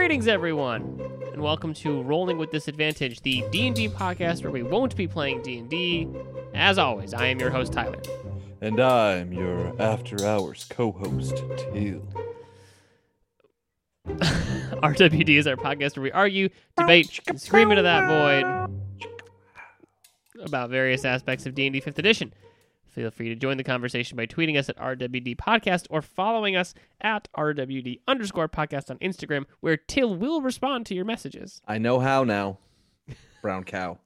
Greetings, everyone, and welcome to Rolling with Disadvantage, the D&D podcast where we won't be playing D&D. As always, I am your host, Tyler. And I'm your after hours co host, Teal. RWD is our podcast where we argue, debate, and scream into that void about various aspects of D&D 5th Edition. Feel free to join the conversation by tweeting us at RWD Podcast or following us at RWD underscore podcast on Instagram, where Till will respond to your messages. I know how now. Brown cow.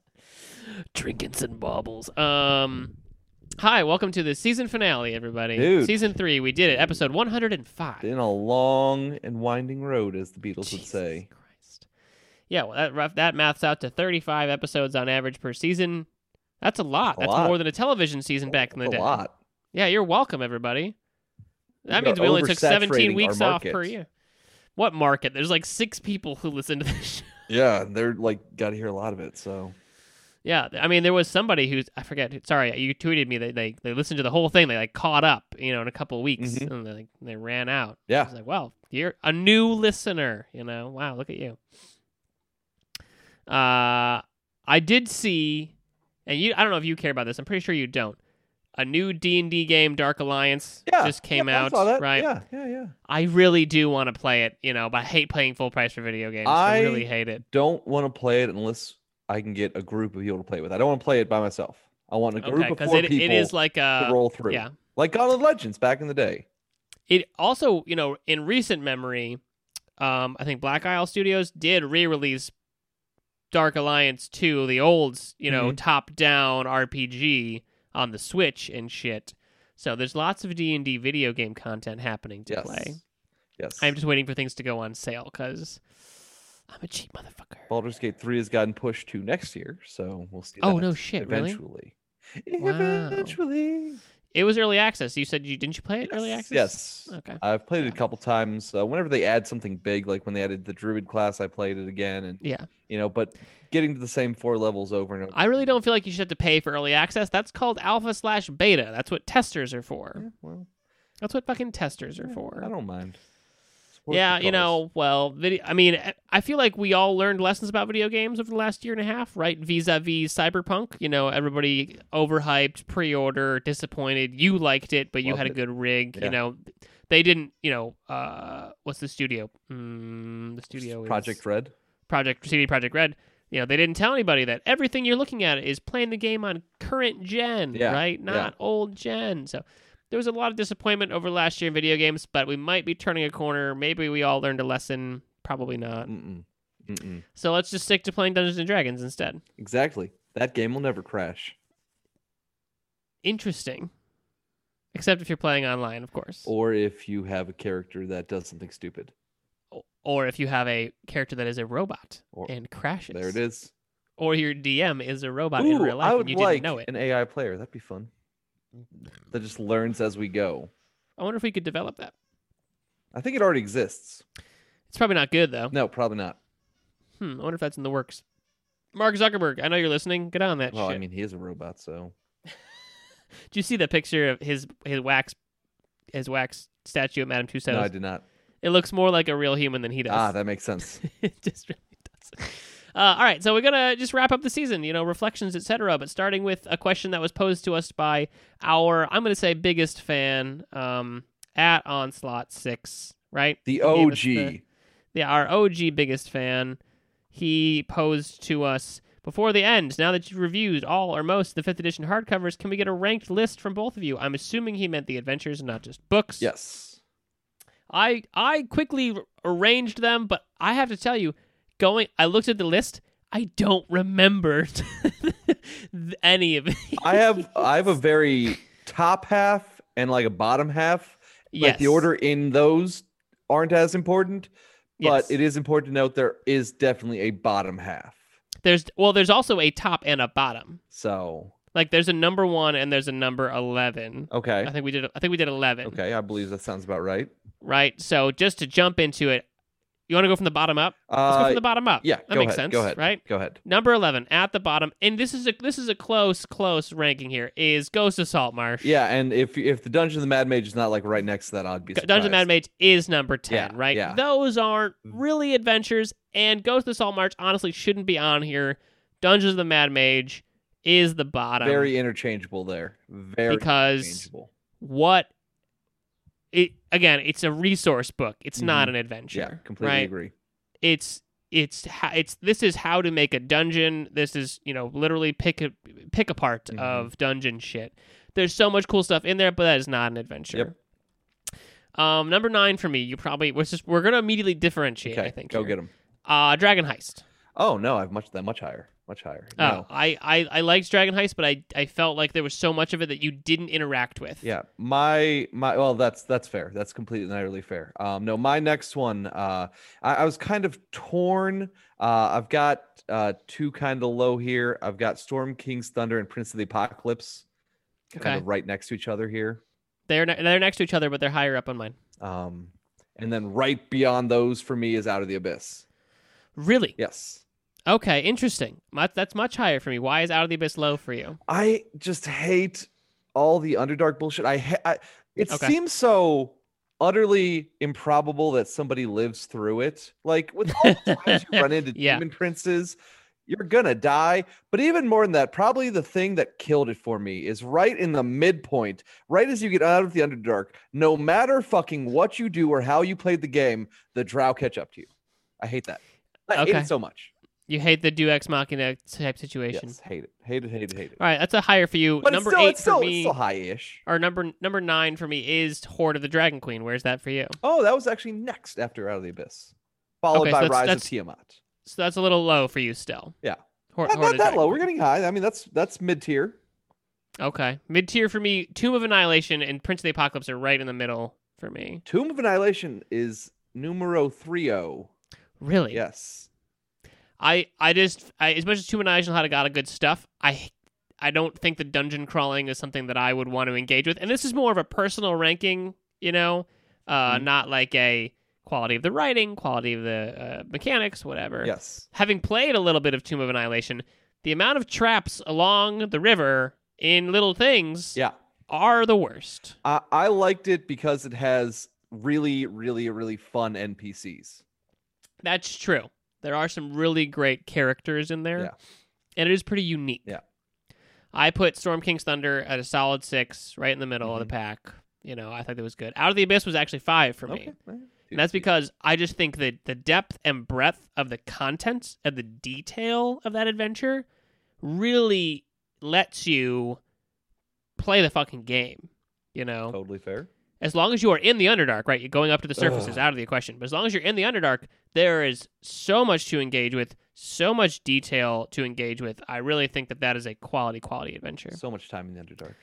Trinkets and baubles. Um, hi, welcome to the season finale, everybody. Dude. Season three, we did it. Episode 105. Been a long and winding road, as the Beatles would Jesus say. Christ. Yeah, well, that rough, that maths out to 35 episodes on average per season. That's a lot. A That's lot. more than a television season back in the a day. lot. Yeah, you're welcome, everybody. That We means we only took 17 weeks off per year. What market? There's like six people who listen to this show. Yeah, they're like, got to hear a lot of it. So, Yeah, I mean, there was somebody who's I forget. Sorry, you tweeted me that they they listened to the whole thing. They like caught up, you know, in a couple of weeks, Mhm. and they like, they ran out. I yeah. was like, well, you're a new listener, you know. Wow, look at you. Uh, I did see, and you. I don't know if you care about this. I'm pretty sure you don't. A new D and D game, Dark Alliance, Yeah. just came yeah, I out. saw that. Right. Yeah, yeah, yeah. I really do want to play it, you know, but I hate paying full price for video games. I, I- really hate it. Don't want to play it unless I can get a group of people to play with. I don't want to play it by myself. I want a group Okay, of because four it, people it is like to a roll through. yeah. Like Gauntlet Legends back in the day. It also, you know, in recent memory, um, I think Black Isle Studios did re-release Dark Alliance 2, the old, you know, Mhm. top-down RPG on the Switch and shit. So there's lots of D&D video game content happening to Yes. play. Yes. I'm just waiting for things to go on sale because I'm a cheap motherfucker. Baldur's Gate 3 has gotten pushed to next year, so we'll see. Oh, no shit, really? Eventually. Wow. It was early access. You said you didn't you play it early access? Yes. Okay. I've played it a couple times. Uh, whenever they add something big, like when they added the Druid class, I played it again, and Yeah. you know, but getting to the same four levels over and over. I really don't feel like you should have to pay for early access. That's called alpha slash beta. That's what testers are for. Yeah, well, That's what fucking testers are yeah, for. I don't mind. Yeah, you know, well, video. I mean, I- I feel like we all learned lessons about video games over the last year and a half, right? Vis-a-vis Cyberpunk. You know, everybody overhyped, pre-order, disappointed. You liked it, but you Loved had a good rig. Yeah. You know, they didn't. You know, uh, what's the studio? Mm, the studio is Project Red. Project CD Projekt Red. You know, they didn't tell anybody that everything you're looking at is playing the game on current gen, Yeah, right? yeah. Not old gen. So there was a lot of disappointment over last year in video games, but we might be turning a corner. Maybe we all learned a lesson. Probably not. Mm-mm. Mm-mm. So let's just stick to playing Dungeons and Dragons instead. Exactly. That game will never crash. Interesting. Except if you're playing online, of course. Or if you have a character that does something stupid. Or if you have a character that is a robot Or- and crashes. There it is. Or your DM is a robot in real life I and you like didn't know it. an AI player. That'd be fun. That just learns as we go. I wonder if we could develop that. I think it already exists. It's probably not good though. No, probably not. Hmm, I wonder if that's in the works. Mark Zuckerberg, I know you're listening. Get on that Well, shit. I mean, he is a robot, so Do you see the picture of his his wax his wax statue of Madame Tussauds? no, I did not. It looks more like a real human than he does. Ah, that makes sense. it just really does. Uh, all right, so we're gonna just wrap up the season, you know, reflections, etc. But starting with a question that was posed to us by our, I'm gonna say, biggest fan um, at Onslaught Six, right? The He gave us OG. the- yeah, our OG biggest fan. He posed to us before the end. Now that you've reviewed all or most of the fifth edition hardcovers, can we get a ranked list from both of you? I'm assuming he meant the adventures, and not just books. Yes. I I quickly arranged them, but I have to tell you, going I looked at the list, I don't remember any of it. I have I have a very top half and like a bottom half. yes. Like the order in those aren't as important, but Yes. it is important to note there is definitely a bottom half. There's well, there's also a top and a bottom. So Like there's a number one and there's a number eleven. okay, I think we did. I think we did eleven. okay, I believe that sounds about right. Right. So just to jump into it, You want to go from the bottom up? Let's go Uh, from the bottom up. yeah, that go makes ahead, sense. go ahead. right? Go ahead. Number eleven at the bottom, and this is a this is a close close ranking here. Is Ghost of Saltmarsh? Yeah, and if if the Dungeon of the Mad Mage is not like right next to that, I'd be surprised. Dungeon of the Mad Mage is number ten, Yeah, right? yeah. Those aren't really adventures, and Ghost of Saltmarsh honestly shouldn't be on here. Dungeons of the Mad Mage is the bottom Very interchangeable there. Very because interchangeable. what it again, it's a resource book. It's not an adventure. Mm-hmm. Yeah, completely right? agree. it's it's it's this is how to make a dungeon. This is you know literally pick a pick apart Mhm. of dungeon shit. There's so much cool stuff in there, but that is not an adventure. Yep. Um, number nine for me, you probably we're just we're gonna immediately differentiate. Okay, I think go here. get him. Uh, Dragon Heist. Oh no, I've much that much higher, much higher. Oh, No. I, I I liked Dragon Heist, but I I felt like there was so much of it that you didn't interact with. Yeah, my my well, that's that's fair. That's completely and utterly fair. Um, no, my next one, uh, I, I was kind of torn. Uh, I've got uh two kind of low here. I've got Storm King's Thunder and Prince of the Apocalypse, kind Okay. of right next to each other here. They're ne- they're next to each other, but they're higher up on mine. Um, and then right beyond those for me is Out of the Abyss. Really? Yes. Okay, interesting. That's much higher for me. Why is Out of the Abyss low for you? I just hate all the Underdark bullshit. I, ha- I it Okay. seems so utterly improbable that somebody lives through it. Like with all the times you run into Yeah. demon princes, you're gonna die. But even more than that, probably the thing that killed it for me is right in the midpoint, right as you get out of the Underdark. No matter fucking what you do or how you played the game, the Drow catch up to you. I hate that. I hate it so much. You hate the Deus Ex Machina type situation. Yes, hate it, hate it, hate it, hate it. All right, that's a higher for you. But number it's still, eight it's still, for it's me, still high-ish. or number number nine for me is Hoard of the Dragon Queen. Where's that for you? Oh, that was actually next after Out of the Abyss, followed Okay, so by that's- Rise that's- of Tiamat. So that's a little low for you still. Yeah. Hoard, Not, Hoard not that low. We're getting high. I mean, that's that's mid tier. Okay, mid tier for me. Tomb of Annihilation and Prince of the Apocalypse are right in the middle for me. Tomb of Annihilation is numero three oh. Really? Yes. I I just I, as much as Tomb of Annihilation had a lot of good stuff, I I don't think the dungeon crawling is something that I would want to engage with. And this is more of a personal ranking, you know, uh, Mhm. not like a quality of the writing, quality of the uh, mechanics, whatever. Yes. Having played a little bit of Tomb of Annihilation, the amount of traps along the river in little things Yeah. are the worst. I, I liked it because it has really, really, really fun NPCs. That's true. There are some really great characters in there, Yeah. and it is pretty unique. Yeah. I put Storm King's Thunder at a solid six, right in the middle Mm-hmm. of the pack. You know, I thought it was good. Out of the Abyss was actually five for me. Okay. eh, And that's because I just think that the depth and breadth of the content and the detail of that adventure really lets you play the fucking game. You know, totally fair. As long as you are in the Underdark, right? You're going up to the surface is out of the question. But as long as you're in the Underdark, there is so much to engage with, so much detail to engage with. I really think that that is a quality, quality adventure. So much time in the Underdark.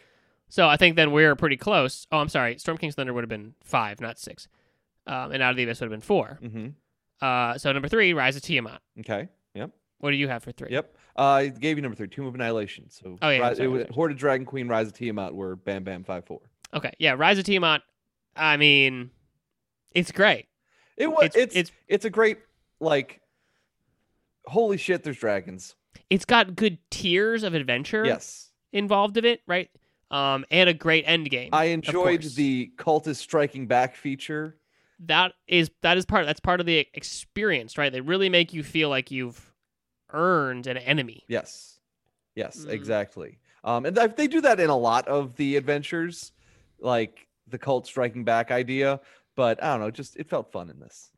So I think then we're pretty close. Oh, I'm sorry. Storm King's Thunder would have been five, not six. Um, and Out of the Abyss would have been four. Mm-hmm. Uh, so number three, Rise of Tiamat. Okay. Yep. What do you have for three? Yep. Uh, I gave you number three, Tomb of Annihilation. So Oh, yeah, I'm sorry, it was. Hoard of Dragon Queen, Rise of Tiamat were Bam Bam Five Four. Okay. Yeah, Rise of Tiamat. I mean, it's great. It was. It's- It's, it's- it's a great like. Holy shit! There's dragons. It's got good tiers of adventure Yes. involved of it, right? Um, and a great end game. I enjoyed the cultist striking back feature. that is that is part that's part of the experience, right? They really make you feel like you've earned an enemy. Yes. Yes, Mm. exactly. Um, and they do that in a lot of the adventures, like the cult striking back idea. But I don't know, just it felt fun in this.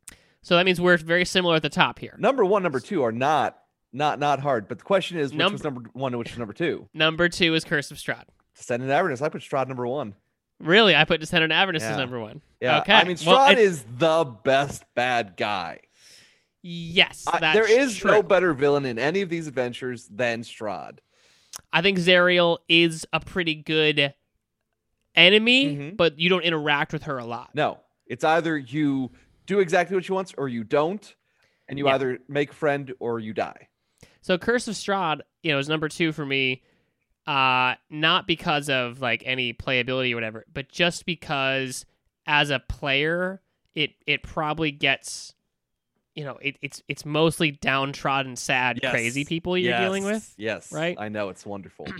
So that means we're very similar at the top here. Number one, number two are not not not hard. But the question is, which Num- was number one and which was number two? Number two is Curse of Strahd. Descendant Avernus. I put Strahd number one. Really, I put Descendant Avernus as number one. Yeah. Okay. I mean, Well, is the best bad guy. Yes, I- there is true. no better villain in any of these adventures than Strahd. I think Zariel is a pretty good enemy, Mhm. but you don't interact with her a lot. No, it's either you do exactly what she wants or you don't, and you Yeah. either make friend or you die. So Curse of Strahd, you know, is number two for me. Uh, not because of like any playability or whatever, but just because as a player, it it probably gets you know it, it's it's mostly downtrodden, sad, Yes. crazy people you're dealing with. Yes. right? I know it's wonderful.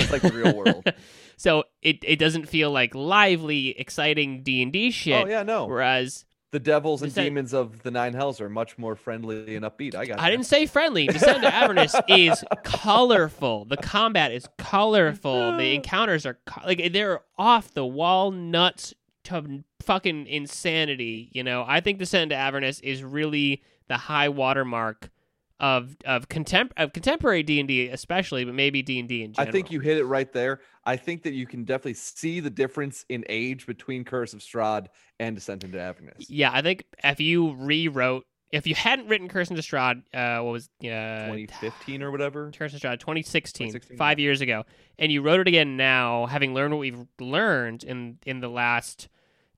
It's like the real world. so it it doesn't feel like lively, exciting D and D shit. Oh yeah, no. Whereas The devils and Descent- demons of the nine hells are much more friendly and upbeat. I got. I you. didn't say friendly. Descent to Avernus is colorful. The combat is colorful. The encounters are co- like they're off the wall, nuts to fucking insanity. You know, I think Descent to Avernus is really the high watermark of of contem- of contemporary D and D, especially, but maybe D and D in general. I think you hit it right there. I think that you can definitely see the difference in age between Curse of Strahd and Descent into Avernus. Yeah, I think if you rewrote, if you hadn't written Curse and Strahd, uh, what was uh, 2015 or whatever. Curse and Strahd 2016, 2016, five years ago, and you wrote it again now, having learned what we've learned in in the last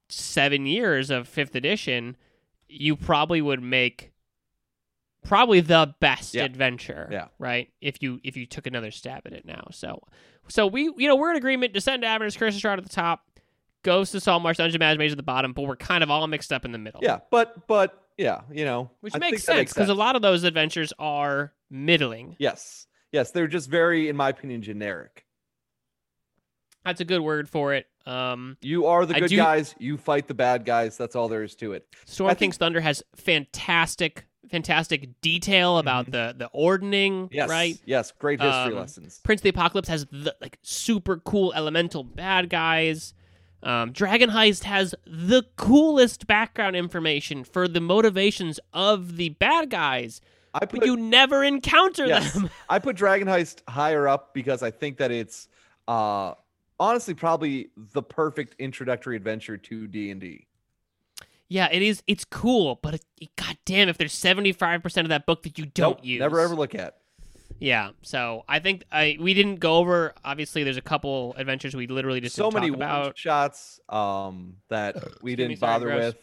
seven years of fifth edition, you probably would make probably the best Yeah. adventure. Yeah. Right. If you if you took another stab at it now, so so we you know we're in agreement. Descend to Avernus, Curse and Strahd at the top. Ghost of Saltmarsh, Dungeon Mage at the bottom, but we're kind of all mixed up in the middle. Yeah, but but yeah, you know, Which I makes sense because a lot of those adventures are middling. Yes, yes, they're just very, in my opinion, generic. That's a good word for it. Um, You are the good do- guys. You fight the bad guys. That's all there is to it. Storm I think- Thunder has fantastic, fantastic detail about the the ordning, Mm-hmm. Yes, right? Yes, great history Um, lessons. Prince of the Apocalypse has the like super cool elemental bad guys. Um, Dragon Heist has the coolest background information for the motivations of the bad guys, I but put you never encounter yes, them. I put Dragon Heist higher up because I think that it's uh honestly probably the perfect introductory adventure to D and D. yeah, it is. It's cool, but it, god damn, if there's seventy five percent of that book that you don't use, Never ever look at. Yeah, so I think I we didn't go over. Obviously, there's a couple adventures we literally just so didn't many talk about. shots um that we didn't sorry, bother gross. with.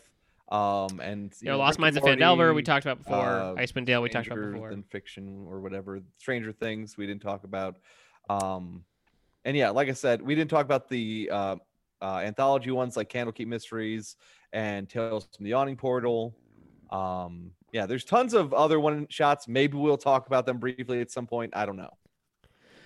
Um and You know, Lost Mines of Phandelver we talked about before. uh, Icewind Dale we talked about before. Than fiction or whatever. Stranger Things we didn't talk about. Um, and yeah, like I said, we didn't talk about the uh, uh, anthology ones like Candlekeep Mysteries and Tales from the Yawning Portal. Um, yeah, there's tons of other one shots. Maybe we'll talk about them briefly at some point. I don't know.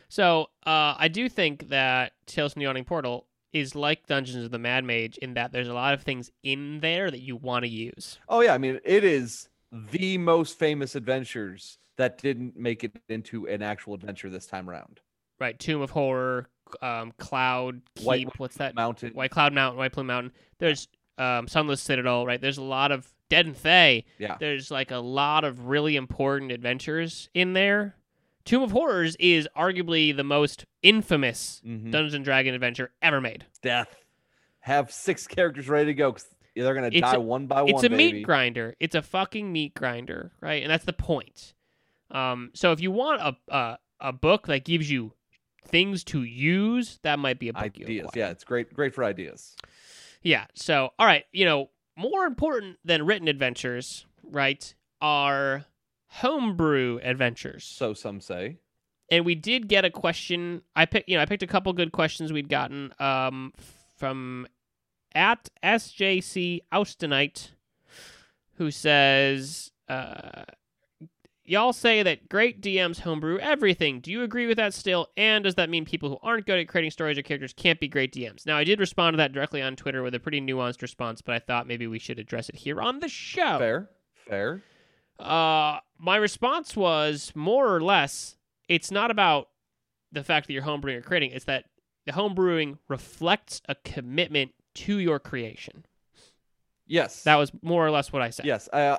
So uh, I do think that Tales from the Yawning Portal is like Dungeons of the Mad Mage in that there's a lot of things in there that you want to use. Oh yeah, I mean it is the most famous adventures that didn't make it into an actual adventure this time around. Right, Tomb of Horror, um, Cloud Keep. White- what's that? Mountain. White Cloud Mountain, White Plume Mountain. There's um, Sunless Citadel. Right, there's a lot of Dead and Thay. Yeah. there's like a lot of really important adventures in there. Tomb of Horrors is arguably the most infamous Mhm. Dungeons and Dragon adventure ever made. Death. Have six characters ready to go because they're gonna It's die a- one by it's one. It's a baby. meat grinder. It's a fucking meat grinder, right? And that's the point. Um, so if you want a, a a book that gives you things to use, that might be a book you ideas. Yeah, it's great. Great for ideas. Yeah. So, all right, you know, more important than written adventures, right, are homebrew adventures. So some say. and we did get a question. I picked, you know, I picked a couple good questions we'd gotten um, from at SJC Austinite, who says, uh, "Y'all say that great DMs homebrew everything. Do you agree with that still? And does that mean people who aren't good at creating stories or characters can't be great DMs?" Now, I did respond to that directly on Twitter with a pretty nuanced response, but I thought maybe we should address it here on the show. Fair. Fair. Uh, my response was more or less, it's not about the fact that you're homebrewing or creating. It's that the homebrewing reflects a commitment to your creation. Yes. That was more or less what I said. Yes. I uh,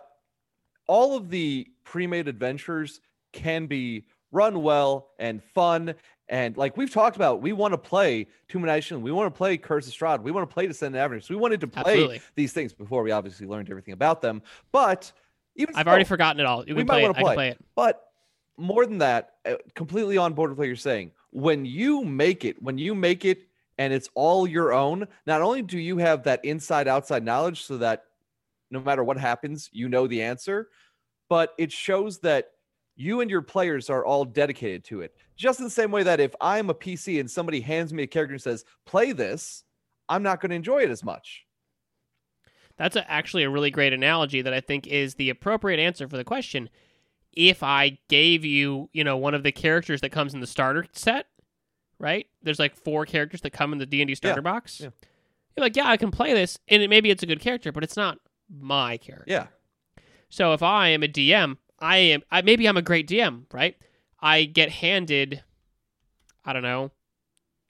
all of the pre-made adventures can be run well and fun. And like we've talked about, we want to play Tomb of Nation. We want to play Curse of Strahd. We want to play Descent Avernus. We wanted to play Absolutely. these things before we obviously learned everything about them. But even I've so- already forgotten it all. You we might wanna play. play it. But more than that, uh, completely on board with what you're saying. When you make it, when you make it and it's all your own, not only do you have that inside outside knowledge so that no matter what happens, you know the answer, but it shows that you and your players are all dedicated to it. Just in the same way that if I'm a PC and somebody hands me a character and says, play this, I'm not going to enjoy it as much. That's a, actually a really great analogy that I think is the appropriate answer for the question. If I gave you, you know, one of the characters that comes in the starter set, right? There's like four characters that come in the D and D starter box. yeah. You're like, yeah, I can play this, and it, maybe it's a good character, but it's not my character. Yeah. So if I am a DM, I am I, maybe I'm a great DM, right? I get handed, I don't know,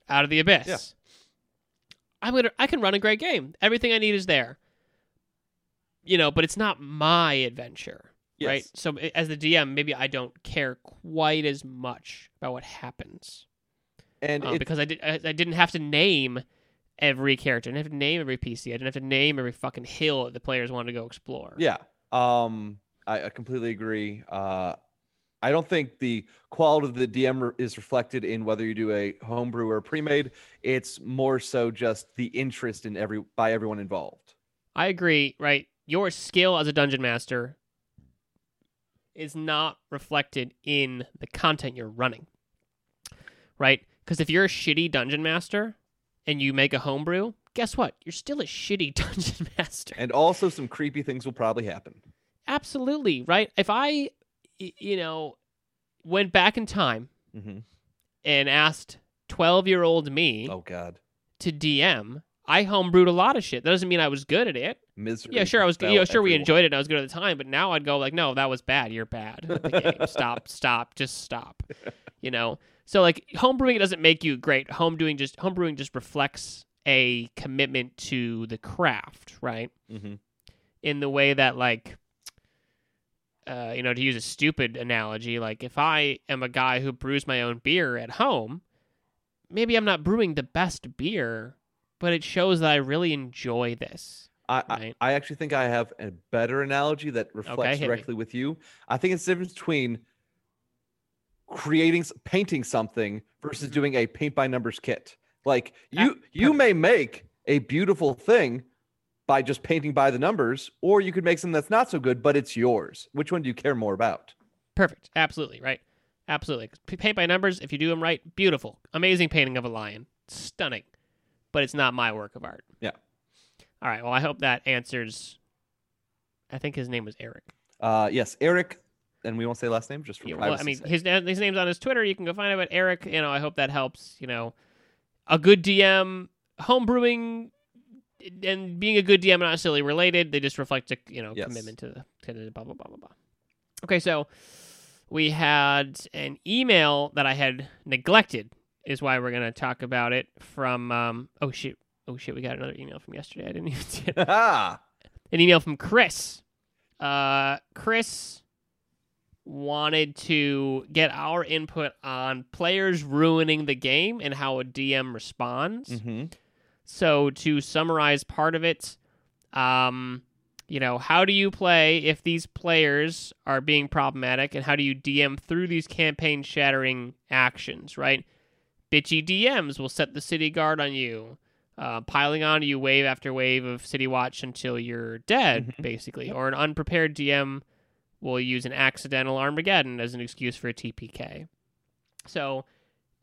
out of the abyss. Yeah. I'm gonna I can run a great game. Everything I need is there. You know, but it's not my adventure, right? So as the DM, maybe I don't care quite as much about what happens And um, because I did I, I didn't have to name every character. I didn't have to name every PC. I didn't have to name every fucking hill that the players wanted to go explore. Yeah. Um, I, I completely agree. Uh, I don't think the quality of the DM is reflected in whether you do a homebrew or a pre-made. It's more so just the interest in every by everyone involved. I agree, right? Your skill as a dungeon master is not reflected in the content you're running. Right? Because if you're a shitty dungeon master and you make a homebrew, guess what? You're still a shitty dungeon master. And also, some creepy things will probably happen. Absolutely, right? If I, you know, went back in time hmm and asked 12 year old me Oh God, to DM, I homebrewed a lot of shit. That doesn't mean I was good at it. misery. Yeah, sure. I was, you know, sure we enjoyed it. and I was good at the time, but now I'd go like, no, that was bad. You're bad at the game. stop, stop, just stop. You know. So like, homebrewing doesn't make you great. Homebrewing just homebrewing just reflects a commitment to the craft, right? Mhm. In the way that like, uh, you know, to use a stupid analogy, like if I am a guy who brews my own beer at home, maybe I'm not brewing the best beer, but it shows that I really enjoy this. I, I, Right. I actually think I have a better analogy that reflects me. directly with you. I think it's the difference between creating, painting something versus Mhm. doing a paint by numbers kit. Like you, you may make a beautiful thing by just painting by the numbers, or you could make something that's not so good, but it's yours. Which one do you care more about? Perfect. Absolutely. Right. Absolutely. Paint by numbers, if you do them right, beautiful. Amazing painting of a lion. Stunning. But it's not my work of art. Yeah. All right. Well, I hope that answers. I think his name was Eric. Uh, yes, Eric, and we won't say last name just for Yeah, well, I privacy mean, sake. his his name's on his Twitter. You can go find it. But Eric, you know, I hope that helps. You know, a good DM, homebrewing, and being a good DM not necessarily related. They just reflect a you know Yes. commitment to the to the blah blah blah blah blah. Okay, so we had an email that I had neglected. Is why we're gonna talk about it from. Um, oh shit! Oh shit! We got another email from yesterday. I didn't even see it Ah, an email from Chris. Uh, Chris wanted to get our input on players ruining the game and how a DM responds. mhm. So to summarize part of it, um, you know, how do you play if these players are being problematic, and how do you DM through these campaign shattering actions? Right, bitchy DMs will set the city guard on you, uh, piling onto you wave after wave of city watch until you're dead, Mhm. basically. Or an unprepared DM will use an accidental Armageddon as an excuse for a TPK. So.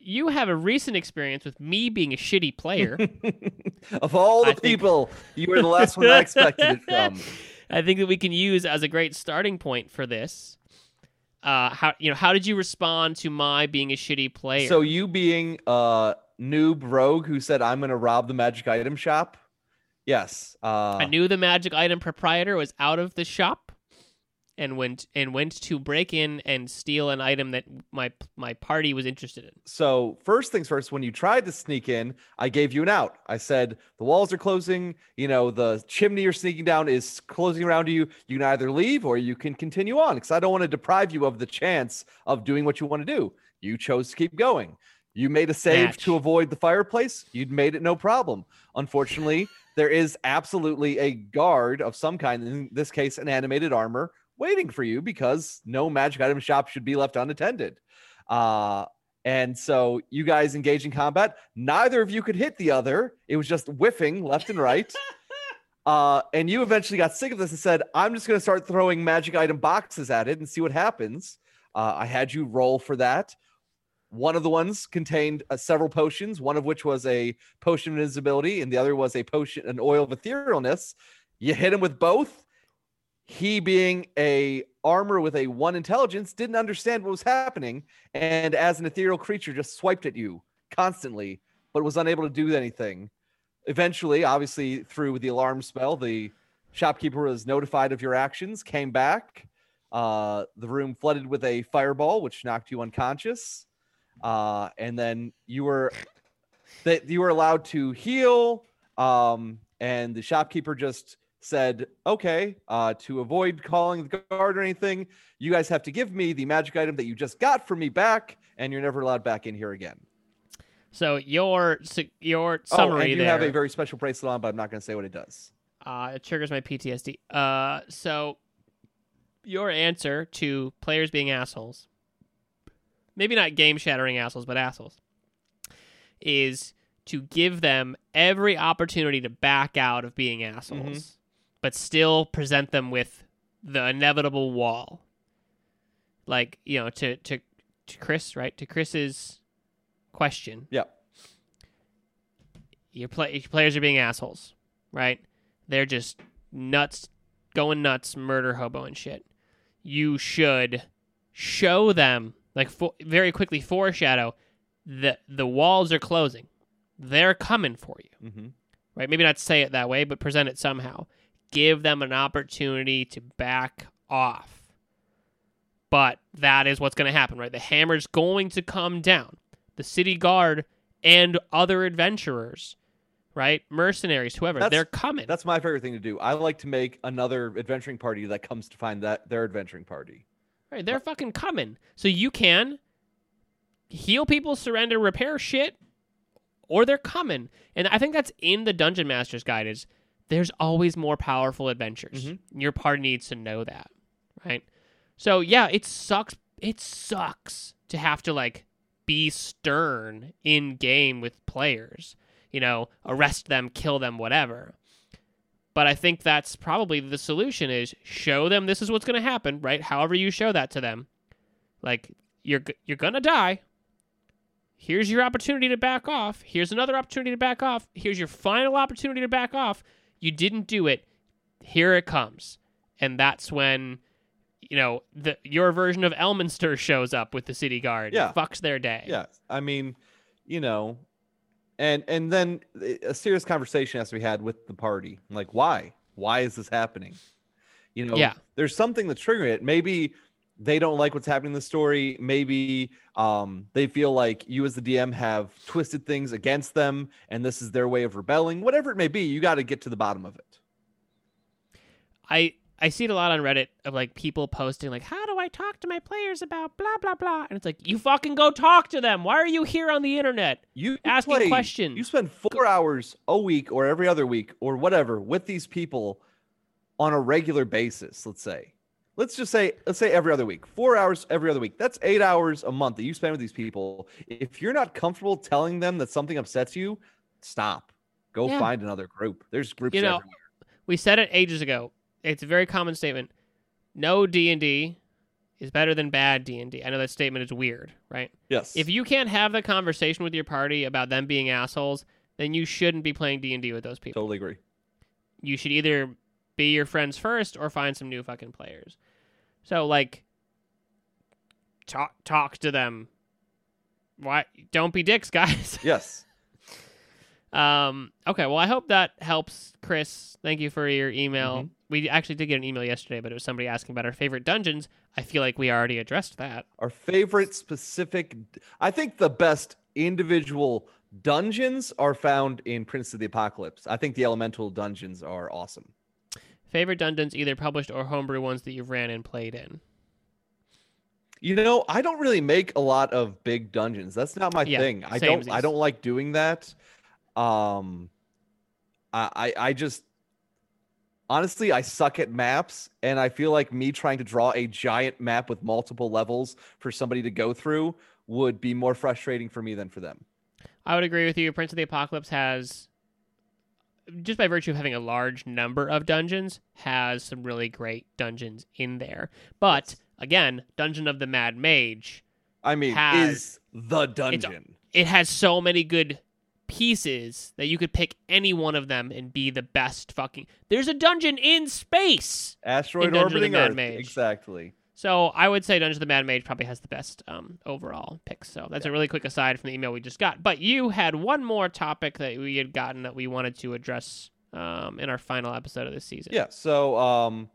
You have a recent experience with me being a shitty player. of all the I think- people, you were the last one I expected it from. I think that we can use as a great starting point for this. Uh, how you know how did you respond to my being a shitty player? So you being a noob rogue who said I'm going to rob the magic item shop? Yes. Uh, I knew the magic item proprietor was out of the shop, and went and went to break in and steal an item that my my party was interested in. So first things first, when you tried to sneak in, I gave you an out. I said the walls are closing. You know the chimney you're sneaking down is closing around you. You can either leave or you can continue on because I don't want to deprive you of the chance of doing what you want to do. You chose to keep going. You made a save Match. to avoid the fireplace. You'd made it no problem. Unfortunately, there is absolutely a guard of some kind. In this case, an animated armor waiting for you because no magic item shop should be left unattended. Uh, and so you guys engage in combat. Neither of you could hit the other. It was just whiffing left and right. Uh, and you eventually got sick of this and said, I'm just going to start throwing magic item boxes at it and see what happens. Uh, I had you roll for that. One of the ones contained uh, several potions, one of which was a potion of invisibility, and the other was a potion, an oil of etherealness. You hit him with both. He, being a armor with a one intelligence, didn't understand what was happening, and as an ethereal creature, just swiped at you constantly, but was unable to do anything. Eventually, obviously, through the alarm spell, the shopkeeper was notified of your actions, came back. Uh, the room flooded with a fireball, which knocked you unconscious. Uh, and then you were that you were allowed to heal. Um, and the shopkeeper just said, "Okay, uh, to avoid calling the guard or anything, you guys have to give me the magic item that you just got from me back, and you're never allowed back in here again." So your your summary. Oh, and you there. have a very special bracelet on, but I'm not going to say what it does. uh, it triggers my PTSD. Uh, so your answer to players being assholes, maybe not game shattering assholes, but assholes, is to give them every opportunity to back out of being assholes, but still present them with the inevitable wall. Like you know, to to to Chris, right? To Chris's question, Yep. your play your players are being assholes, right? They're just nuts, going nuts, murder hobo and shit. You should show them, like, fo- very quickly foreshadow that the walls are closing. They're coming for you, Mm-hmm. right? Maybe not say it that way, but present it somehow. Give them an opportunity to back off. But that is what's going to happen, right? The hammer's going to come down. The city guard and other adventurers, right? Mercenaries, whoever, That's- they're coming. That's my favorite thing to do. I like to make another adventuring party that comes to find that their adventuring party. Right, they're fucking coming. So you can heal people, surrender, repair shit, or they're coming. And I think that's in the Dungeon Master's Guide is there's always more powerful adventures. Mhm. Your party needs to know that. Right? So yeah, it sucks it sucks to have to like be stern in game with players. You know, arrest them, kill them, whatever. But I think that's probably the solution is show them this is what's going to happen, right? However you show that to them. Like you're you're going to die. Here's your opportunity to back off. Here's another opportunity to back off. Here's your final opportunity to back off. You didn't do it. Here it comes. And that's when you know, the your version of Elminster shows up with the city guard. Yeah. Fucks their day. Yeah, I mean, you know, and and then uh, a serious conversation has to be had with the party. Like, why? Why is this happening? You know, Yeah. there's something that's triggering it. Maybe they don't like what's happening in the story. Maybe um, they feel like you as the DM have twisted things against them, and this is their way of rebelling. Whatever it may be, you got to get to the bottom of it. I I see it a lot on Reddit of like people posting like, "How do I talk to my players about blah blah blah?" And it's like, you fucking go talk to them. Why are you here on the internet You asking play- questions? You spend four hours a week or every other week or whatever with these people on a regular basis. Let's say, let's just say, let's say every other week, four hours every other week. That's eight hours a month that you spend with these people. If you're not comfortable telling them that something upsets you, stop. Go Yeah. find another group. There's groups You know, everywhere. we said it ages ago. It's a very common statement. No D and D is better than bad D and D. I know that statement is weird, right? Yes. If you can't have the conversation with your party about them being assholes, then you shouldn't be playing D and D with those people. totally agree. you should either be your friends first or find some new fucking players. So like talk talk to them. Why don't be dicks, guys. Yes. um okay, well I hope that helps Chris. Thank you for your email. Mhm. We actually did get an email yesterday, but it was somebody asking about our favorite dungeons. I feel like we already addressed that. Our favorite specific, I think the best individual dungeons are found in Prince of the Apocalypse. I think the elemental dungeons are awesome. Favorite dungeons either published or homebrew ones that you've ran and played in. You know, I don't really make a lot of big dungeons. That's not my Yeah, thing. I don't. I don't like doing that. Um, I, I I just honestly I suck at maps, and I feel like me trying to draw a giant map with multiple levels for somebody to go through would be more frustrating for me than for them. I would agree with you. Prince of the Apocalypse has, just by virtue of having a large number of dungeons, has some really great dungeons in there. But again, Dungeon of the Mad Mage, I mean, Has- is the dungeon. it has so many good pieces that you could pick any one of them and be the best fucking. There's a dungeon in space. Asteroid In Dungeon of the orbiting Mad Earth. Mage. Exactly. So I would say Dungeon of the Mad Mage probably has the best um, overall picks. So that's a really quick aside from the email we just got. But you had one more topic that we had gotten that we wanted to address um, in our final episode of this season. Yeah. So, um,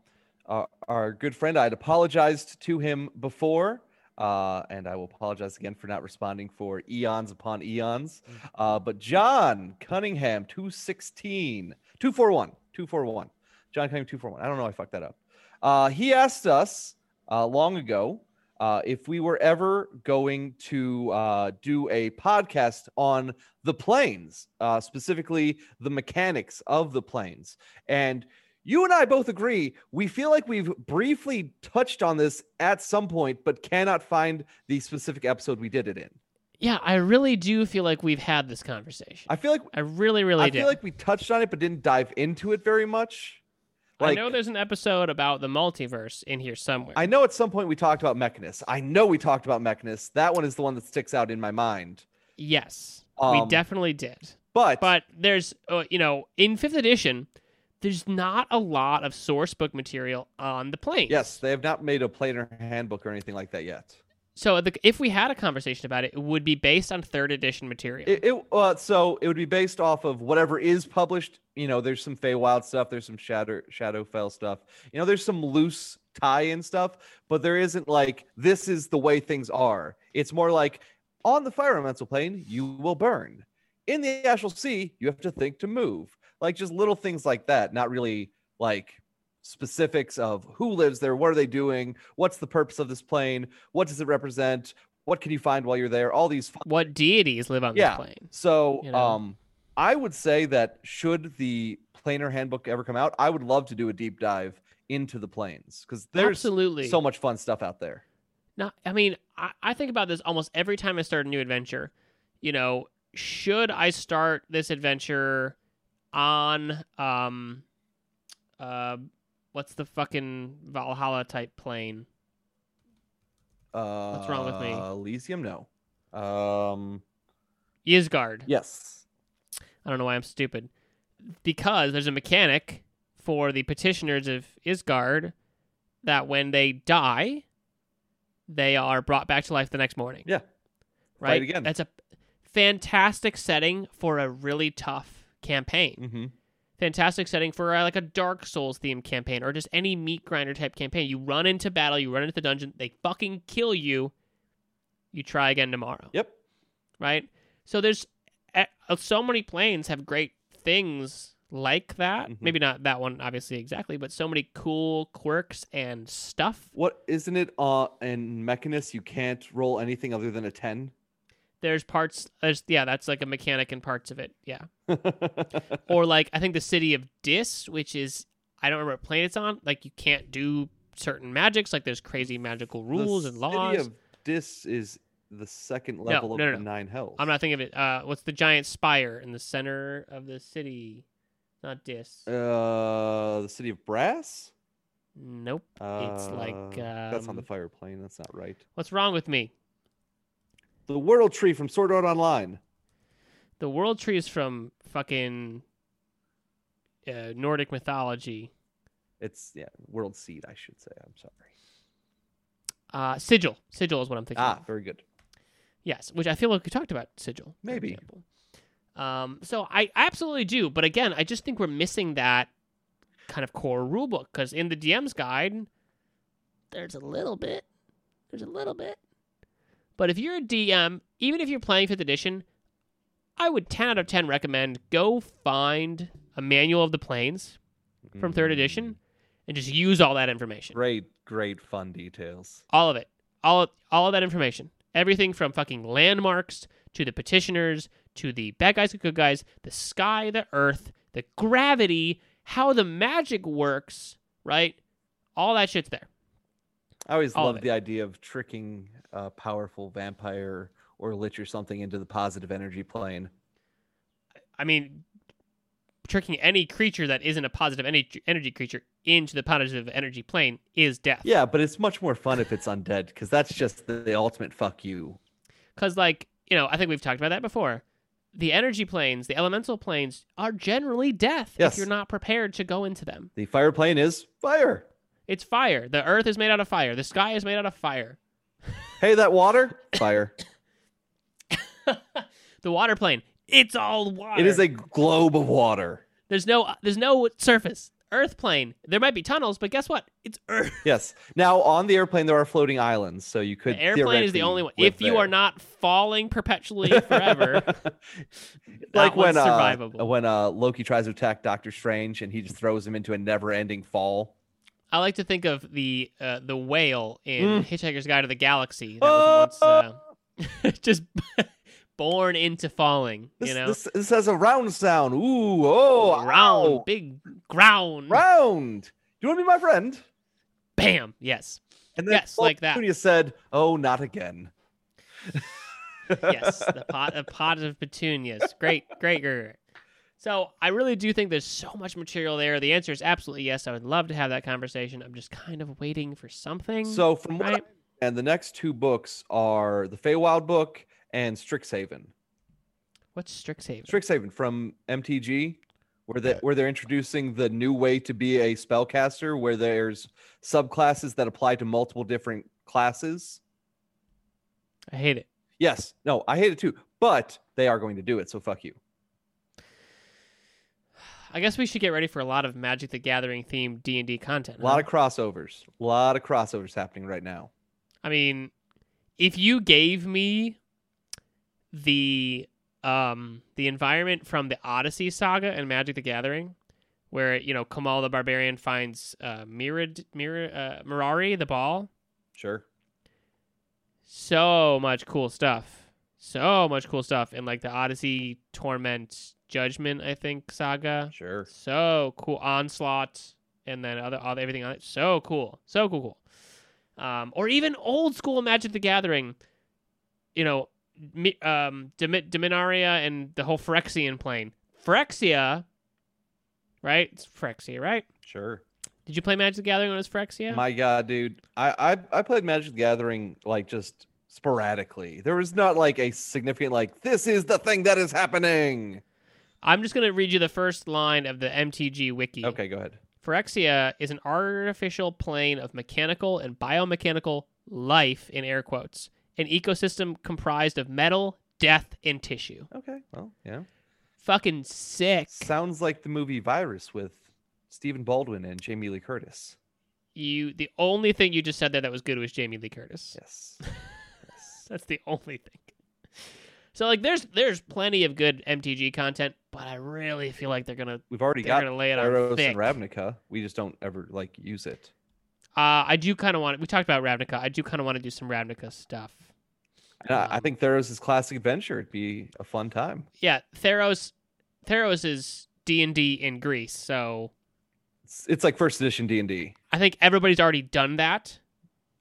our, our good friend, I had apologized to him before, uh, and I will apologize again for not responding for eons upon eons. Uh, but John Cunningham, 216, 241, 241. John Cunningham, 241. I don't know. I fucked that up. Uh, he asked us uh, long ago uh, if we were ever going to uh, do a podcast on the planes, uh, specifically the mechanics of the planes. And you and I both agree. We feel like we've briefly touched on this at some point, but cannot find the specific episode we did it in. Yeah, I really do feel like we've had this conversation. I feel like I really, really I do. feel like we touched on it, but didn't dive into it very much. I know there's an episode about the multiverse in here somewhere. I know at some point we talked about Mechanus. I know we talked about Mechanus. That one is the one that sticks out in my mind. yes, we Um, definitely did. But, But there's, uh, you know, in fifth edition, there's not a lot of source book material on the planes. yes, they have not made a planar handbook or anything like that yet. So the, if we had a conversation about it, it would be based on third edition material. It, it uh, so it would be based off of whatever is published. You know, there's some Feywild stuff, there's some Shadow Shadowfell stuff. You know, there's some loose tie-in stuff, but there isn't like this is the way things are. It's more like on the fire elemental plane, you will burn. In the astral sea, you have to think to move. Like just little things like that, not really like specifics of who lives there, what are they doing, what's the purpose of this plane, what does it represent, what can you find while you're there, all these what deities live on Yeah. this plane? so, you know? um, I would say that should the planar handbook ever come out, I would love to do a deep dive into the planes because there's Absolutely. so much fun stuff out there. No, I mean, I, I think about this almost every time I start a new adventure. You know, should I start this adventure on um uh what's the fucking Valhalla type plane? Uh, What's wrong with me? Elysium, no. Um, Ysgard. yes. I don't know why I'm stupid. Because there's a mechanic for the petitioners of Ysgard that when they die, they are brought back to life the next morning. Yeah. right? again. That's a fantastic setting for a really tough campaign. Mm-hmm. Fantastic setting for uh, like a Dark Souls themed campaign or just any meat grinder type campaign. You run into battle, you run into the dungeon, they fucking kill you. You try again tomorrow, Yep. right? So there's uh, so many planes have great things like that. Mhm. Maybe not that one obviously exactly, but so many cool quirks and stuff. What isn't it? Uh, in Mechanus, you can't roll anything other than a ten. There's parts there's yeah, that's like a mechanic in parts of it. Yeah. or like I think the city of Dis, which is I don't remember what planet it's on. Like you can't do certain magics. Like there's crazy magical rules the and laws. The city of Dis is the second level no, of no, the nine hells. I'm not thinking of it. Uh, what's the giant spire in the center of the city? Not Dis. Uh, the city of Brass. nope. It's like, Uh, that's on the um, fire plane. That's not right. What's wrong with me? The World Tree from Sword Art Online. The world tree is from fucking uh, Nordic mythology. It's yeah, World Seed. I should say. I'm sorry. Uh, sigil. Sigil is what I'm thinking. Ah, of. very good. Yes, which I feel like we talked about sigil. Maybe. Um, so I absolutely do, but again, I just think we're missing that kind of core rulebook because in the DM's guide, there's a little bit, there's a little bit. But if you're a DM, even if you're playing fifth edition, I would 10 out of 10 recommend go find a manual of the planes from third Mm, edition and just use all that information. Great, great fun details. All of it. All of, all of that information. Everything from fucking landmarks to the petitioners to the bad guys and good guys, the sky, the earth, the gravity, how the magic works, right? All that shit's there. I always All of loved the idea of tricking a powerful vampire or lich or something into the positive energy plane. I mean, tricking any creature that isn't a positive energy, energy creature into the positive energy plane is death. Yeah, but it's much more fun if it's undead because that's just the, the ultimate fuck you. Because, like, you know, I think we've talked about that before. the energy planes, the elemental planes, are generally death Yes. if you're not prepared to go into them. The fire plane is fire. It's fire. The earth is made out of fire. The sky is made out of fire. Hey, that water, fire. the water plane, it's all water. It is a globe of water. There's no there's no surface. Earth plane. There might be tunnels, but guess what? It's earth. Yes. Now on the airplane there are floating islands, so you could The airplane is the only one. If you are not falling perpetually forever, like when uh, when uh, Loki tries to attack Doctor Strange and he just throws him into a never-ending fall. I like to think of the uh, the whale in Mm. Hitchhiker's Guide to the Galaxy that was once uh, just born into falling. This, you know, this, this has a round sound. Ooh, oh, round, ow. big ground, round. Do you want to be my friend? bam. Yes, And then Yes, like that. You said, "Oh, not again." yes. The pot, a pot of petunias. Great, great, great. So I really do think there's so much material there. The answer is absolutely yes. I would love to have that conversation. I'm just kind of waiting for something. So from what I and the next two books are the Feywild book and Strixhaven. What's Strixhaven? Strixhaven from MTG, where they where they're introducing the new way to be a spellcaster, where there's subclasses that apply to multiple different classes. I hate it. Yes, no, I hate it too, but they are going to do it, so fuck you. I guess we should get ready for a lot of Magic the Gathering themed D and D content. A lot huh? of crossovers, a lot of crossovers happening right now. I mean, if you gave me the um the environment from the Odyssey saga and Magic the Gathering, where you know Kamahl the Barbarian finds uh, Mirad, Mir, uh, Mirari the ball, Sure, so much cool stuff, so much cool stuff in like the Odyssey Torment Judgment, I think saga. sure. So cool. Onslaught and then other, other everything on it. So cool. So cool, cool. Um, or even old school Magic the Gathering, you know, um, Dominaria and the whole Phyrexian plane. Phyrexia, right? It's Phyrexia, right? Sure. Did you play Magic the Gathering when it was Phyrexia? My God, dude, I, I I played Magic the Gathering like just sporadically. There was not like a significant like this is the thing that is happening. I'm just going to read you the first line of the MTG wiki. Okay, go ahead. Phyrexia is an artificial plane of mechanical and biomechanical life, in air quotes, an ecosystem comprised of metal, death, and tissue. Okay, well, yeah. Fucking sick. Sounds like the movie Virus with Stephen Baldwin and Jamie Lee Curtis. You, the only thing you just said there that was good was Jamie Lee Curtis. Yes. yes. That's the only thing. So like, there's there's plenty of good MTG content, but I really feel like they're gonna We've already got gonna lay it on Theros thick. and Ravnica. We just don't ever like use it. Uh, I do kind of want. We talked about Ravnica. I do kind of want to do some Ravnica stuff. And I, I Um, think Theros is classic adventure. It'd be a fun time. Yeah, Theros. Theros is D and D in Greece, so It's, it's like first edition D and D. I think everybody's already done that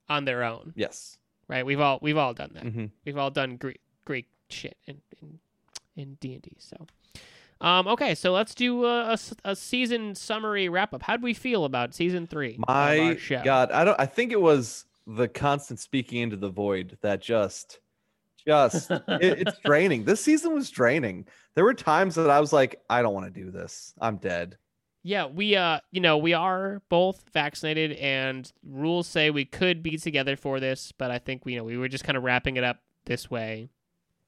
on their own, Yes. right? We've all we've all done that. hmm We've all done Greek Greek shit in in D and D. So, um, okay, so let's do a a season summary wrap up. How do we feel about season three? My? God, I don't. I think it was the constant speaking into the void that just, just it, it's draining. This season was draining. There were times that I was like, I don't want to do this. I'm dead. Yeah, we uh, you know, we are both vaccinated, and rules say we could be together for this, but I think we you know we were just kind of wrapping it up this way.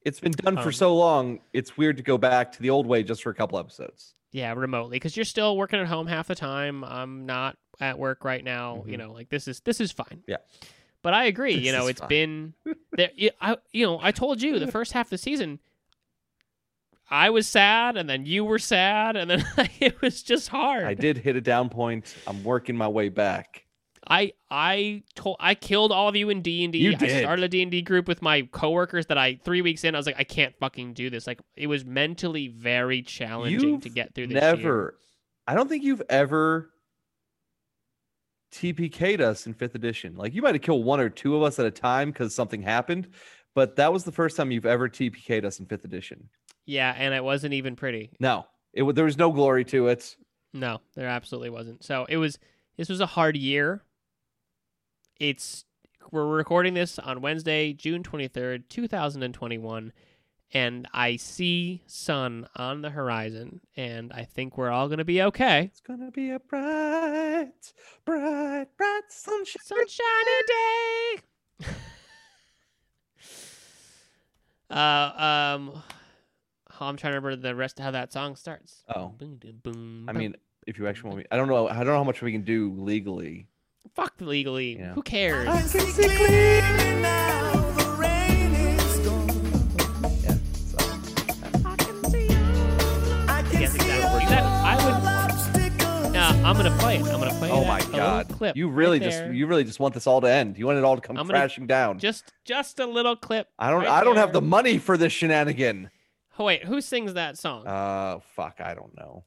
It's been done for Um, so long. It's weird to go back to the old way just for a couple episodes. Yeah, remotely because you're still working at home half the time. I'm not at work right now. You Mhm. know, like this is this is fine. Yeah. But I agree. This you know, it's fine. been there. you- I you know I told you the first half of the season. I was sad, and then you were sad, and then it was just hard. I did hit a down point. I'm working my way back. I I told I killed all of you in D and D. I started a D and D group with my coworkers that I three weeks in I was like I can't fucking do this. Like it was mentally very challenging You've to get through this. Never. year. I don't think you've ever TPK'd us in fifth edition. Like you might have killed one or two of us at a time because something happened, but that was the first time you've ever TPK'd us in fifth edition. Yeah, and it wasn't even pretty. No, it there was no glory to it. No, there absolutely wasn't. So it was. This was a hard year. It's we're recording this on Wednesday, June twenty third, two thousand and twenty one, and I see sun on the horizon, and I think we're all gonna be okay. It's gonna be a bright, bright, bright sunshine. Sunshiny day. uh, um, oh, I'm trying to remember the rest of how that song starts. Oh, Boom, boom, boom, I mean, if you actually want me, I don't know. I don't know how much we can do legally. fuck legally. Yeah. Who cares? I'm gonna play it. I'm gonna play. Oh my god! Clip You really right just there. you really just want this all to end. You want it all to come gonna- crashing down. just just a little clip. I don't. right I don't have the money for this shenanigan. Oh, wait, who sings that song? Uh, fuck. I don't know.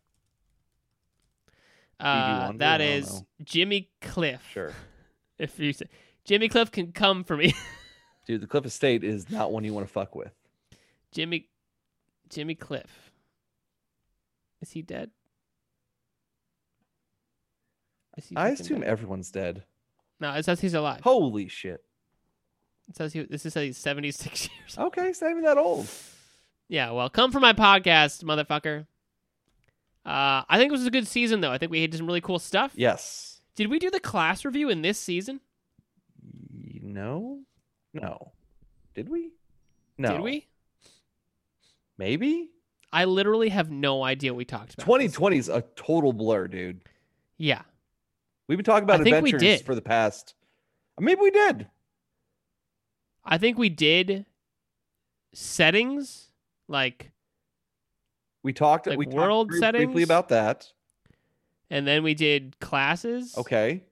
Uh, Wonder? that is know. Jimmy Cliff. Sure, If you say Jimmy Cliff can come for me. dude. The Cliff Estate is not one you want to fuck with. Jimmy Jimmy Cliff. Is he dead? Is he I assume dead? everyone's dead. No, it says he's alive. Holy shit. It says he this is says he's 76 years old. Okay, it's not even that old. Yeah, well, come for my podcast, motherfucker. Uh, I think it was a good season though. I think we had some really cool stuff. Yes. Did we do the class review in this season? No. No. Did we? No. Did we? Maybe. I literally have no idea what we talked about. 2020 is a total blur, dude. Yeah. We've been talking about I think we adventures did. for the past. Maybe we did. I think we did settings like We talked. Like we talked world bri- settings? briefly about that. and then we did classes Okay.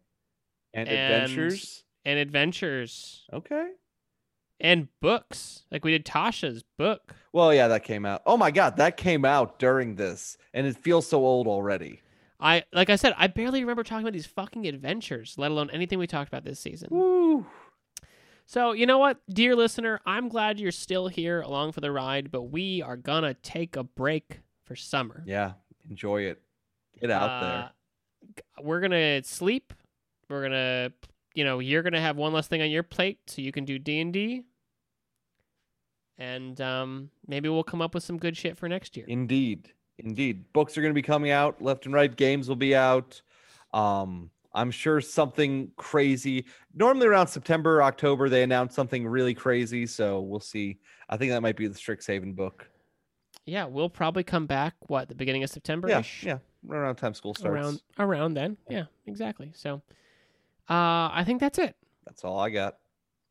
And, And- adventures. and adventures Okay. and books. Like we did Tasha's book. Well, yeah, that came out. Oh my god, that came out during this, and it feels so old already. I like I said, I barely remember talking about these fucking adventures, let alone anything we talked about this season. Woo. So, you know what, dear listener, I'm glad you're still here along for the ride, but we are gonna take a break for summer. Yeah, enjoy it. Get out there. Uh, g- We're gonna sleep. We're gonna, you know, you're gonna have one less thing on your plate, so you can do D and D. And um, maybe we'll come up with some good shit for next year. Indeed. Indeed. Books are going to be coming out left and right. Games will be out. Um, I'm sure something crazy. Normally around September, October, they announce something really crazy. So we'll see. I think that might be the Strixhaven book. Yeah, we'll probably come back. What the beginning of September? Yeah. Yeah. Right around time school starts. around around then. Yeah, exactly. So, uh, I think that's it. That's all I got.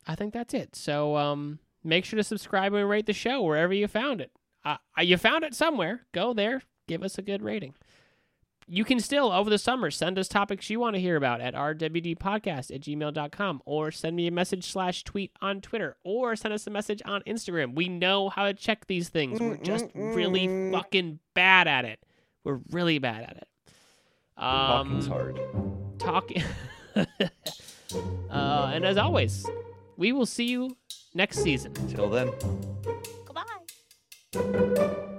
I think that's it. So, um, make sure to subscribe and rate the show wherever you found it. Uh, you found it somewhere. Go there. Give us a good rating. You can still, over the summer, send us topics you want to hear about at rwdpodcast at gmail.com or send me a message slash tweet on Twitter or send us a message on Instagram. We know how to check these things. We're just really fucking bad at it. We're really bad at it. Talking's Um, hard. talking. uh, and as always, we will see you next season. Till then. Thank you.